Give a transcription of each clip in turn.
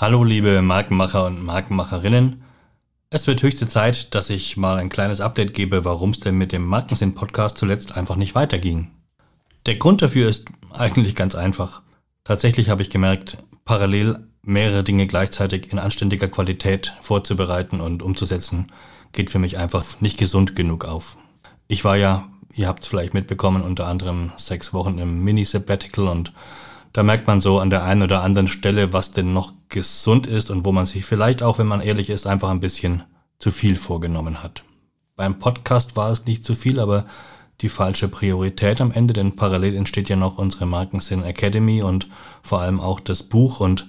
Hallo liebe Markenmacher und Markenmacherinnen. Es wird höchste Zeit, dass ich mal ein kleines Update gebe, warum es denn mit dem Markensinn-Podcast zuletzt einfach nicht weiterging. Der Grund dafür ist eigentlich ganz einfach. Tatsächlich habe ich gemerkt, parallel mehrere Dinge gleichzeitig in anständiger Qualität vorzubereiten und umzusetzen, geht für mich einfach nicht gesund genug auf. Ich war ja, ihr habt es vielleicht mitbekommen, unter anderem sechs Wochen im Mini-Sabbatical und da merkt man so an der einen oder anderen Stelle, was denn noch gesund ist und wo man sich vielleicht auch, wenn man ehrlich ist, einfach ein bisschen zu viel vorgenommen hat. Beim Podcast war es nicht zu viel, aber die falsche Priorität am Ende, denn parallel entsteht ja noch unsere Markensinn Academy und vor allem auch das Buch und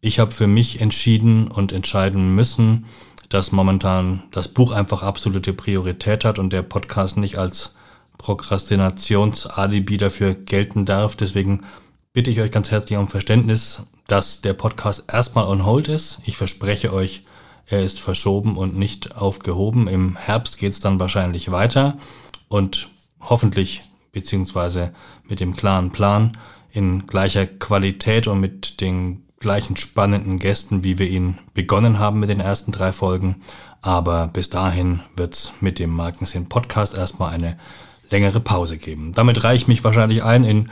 ich habe für mich entschieden und entscheiden müssen, dass momentan das Buch einfach absolute Priorität hat und der Podcast nicht als Prokrastinationsalibi dafür gelten darf. Deswegen bitte ich euch ganz herzlich um Verständnis, dass der Podcast erstmal on hold ist. Ich verspreche euch, er ist verschoben und nicht aufgehoben. Im Herbst geht es dann wahrscheinlich weiter und hoffentlich beziehungsweise mit dem klaren Plan in gleicher Qualität und mit den gleichen spannenden Gästen, wie wir ihn begonnen haben mit den ersten drei Folgen. Aber bis dahin wird's mit dem Markensinn Podcast erstmal eine längere Pause geben. Damit reiche ich mich wahrscheinlich ein in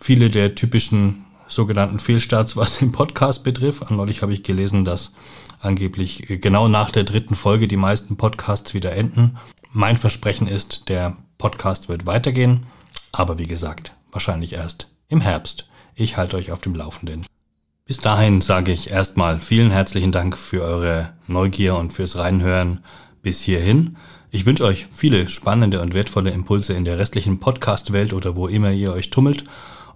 viele der typischen sogenannten Fehlstarts, was den Podcast betrifft. Neulich habe ich gelesen, dass angeblich genau nach der dritten Folge die meisten Podcasts wieder enden. Mein Versprechen ist, der Podcast wird weitergehen, aber wie gesagt, wahrscheinlich erst im Herbst. Ich halte euch auf dem Laufenden. Bis dahin sage ich erstmal vielen herzlichen Dank für eure Neugier und fürs Reinhören bis hierhin. Ich wünsche euch viele spannende und wertvolle Impulse in der restlichen Podcast-Welt oder wo immer ihr euch tummelt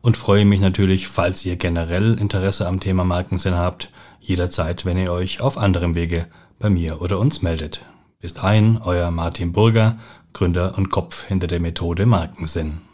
und freue mich natürlich, falls ihr generell Interesse am Thema Markensinn habt, jederzeit, wenn ihr euch auf anderem Wege bei mir oder uns meldet. Bis dahin, euer Martin Burger, Gründer und Kopf hinter der Methode Markensinn.